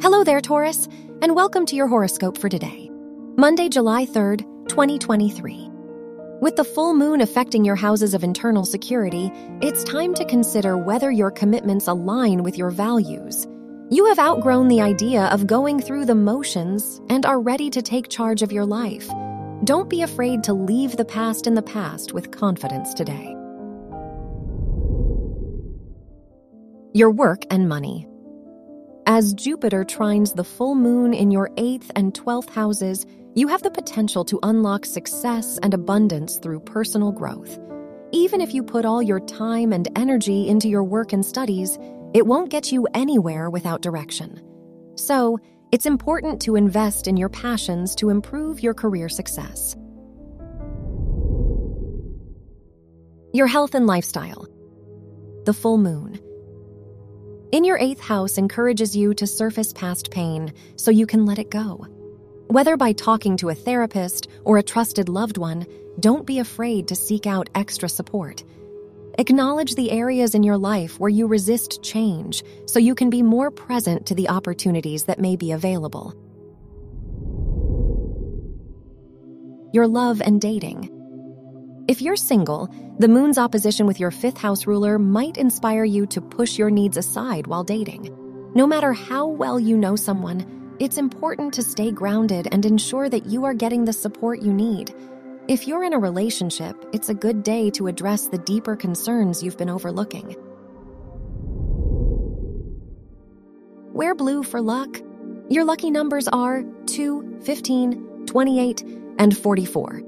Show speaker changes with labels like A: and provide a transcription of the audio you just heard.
A: Hello there, Taurus, and welcome to your horoscope for today, Monday, July 3rd, 2023. With the full moon affecting your houses of internal security, it's time to consider whether your commitments align with your values. You have outgrown the idea of going through the motions and are ready to take charge of your life. Don't be afraid to leave the past in the past with confidence today. Your work and money. As Jupiter trines the full moon in your 8th and 12th houses, you have the potential to unlock success and abundance through personal growth. Even if you put all your time and energy into your work and studies, it won't get you anywhere without direction. So, it's important to invest in your passions to improve your career success. Your health and lifestyle. The full moon. In your eighth house encourages you to surface past pain so you can let it go. Whether by talking to a therapist or a trusted loved one, don't be afraid to seek out extra support. Acknowledge the areas in your life where you resist change so you can be more present to the opportunities that may be available. Your love and dating. If you're single, the moon's opposition with your fifth house ruler might inspire you to push your needs aside while dating. No matter how well you know someone, it's important to stay grounded and ensure that you are getting the support you need. If you're in a relationship, it's a good day to address the deeper concerns you've been overlooking. Wear blue for luck. Your lucky numbers are 2, 15, 28, and 44.